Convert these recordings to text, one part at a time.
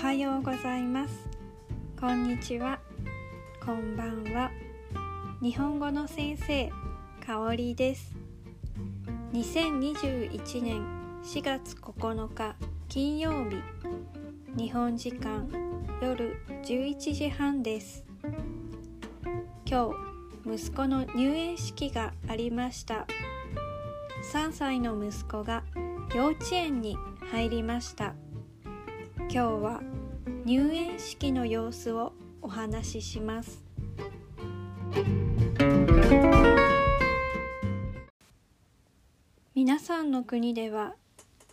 おはようございます。こんにちは。こんばんは。日本語の先生かおりです。2021年4月9日金曜日。日本時間夜11時半です。今日息子の入園式がありました。3歳の息子が幼稚園に入りました。今日は入園式の様子をお話しします。皆さんの国では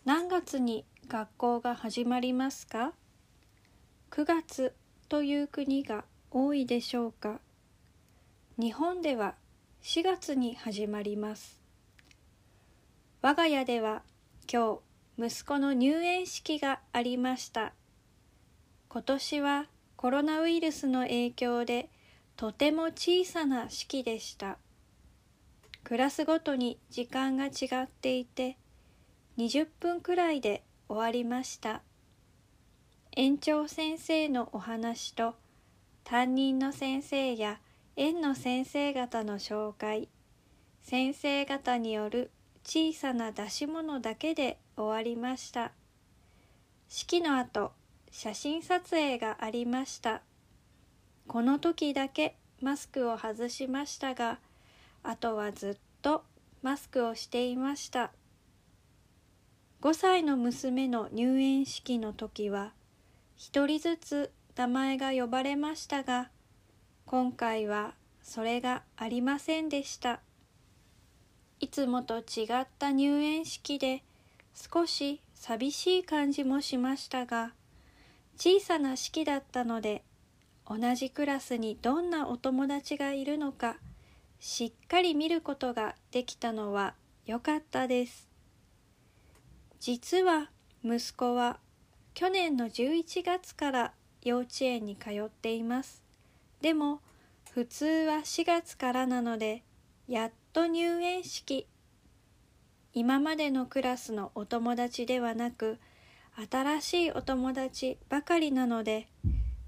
何月に学校が始まりますか？9月という国が多いでしょうか？日本では4月に始まります。我が家では今日息子の入園式がありました。今年はコロナウイルスの影響でとても小さな式でした。クラスごとに時間が違っていて20分くらいで終わりました。園長先生のお話と担任の先生や園の先生方の紹介先生方による小さな出し物だけで終わりました。式の後写真撮影がありましたこの時だけマスクを外しましたがあとはずっとマスクをしていました5歳の娘の入園式の時は一人ずつ名前が呼ばれましたが今回はそれがありませんでした。いつもと違った入園式で少し寂しい感じもしましたが小さな式だったので同じクラスにどんなお友達がいるのかしっかり見ることができたのは良かったです。実は息子は去年の11月から幼稚園に通っています。でも普通は4月からなのでやっと入園式。今までのクラスのお友達ではなく新しいお友達ばかりなので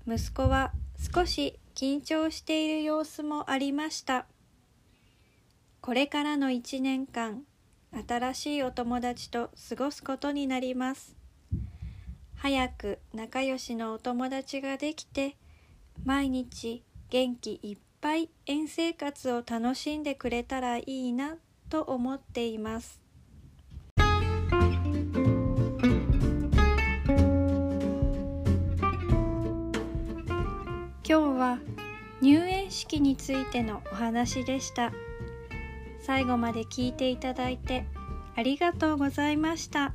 息子は少し緊張している様子もありました。これからの1年間新しいお友達と過ごすことになります。早く仲良しのお友達ができて毎日元気いっぱい園生活を楽しんでくれたらいいなと思っています。は入園式についてのお話でした最後まで聞いていただいてありがとうございました。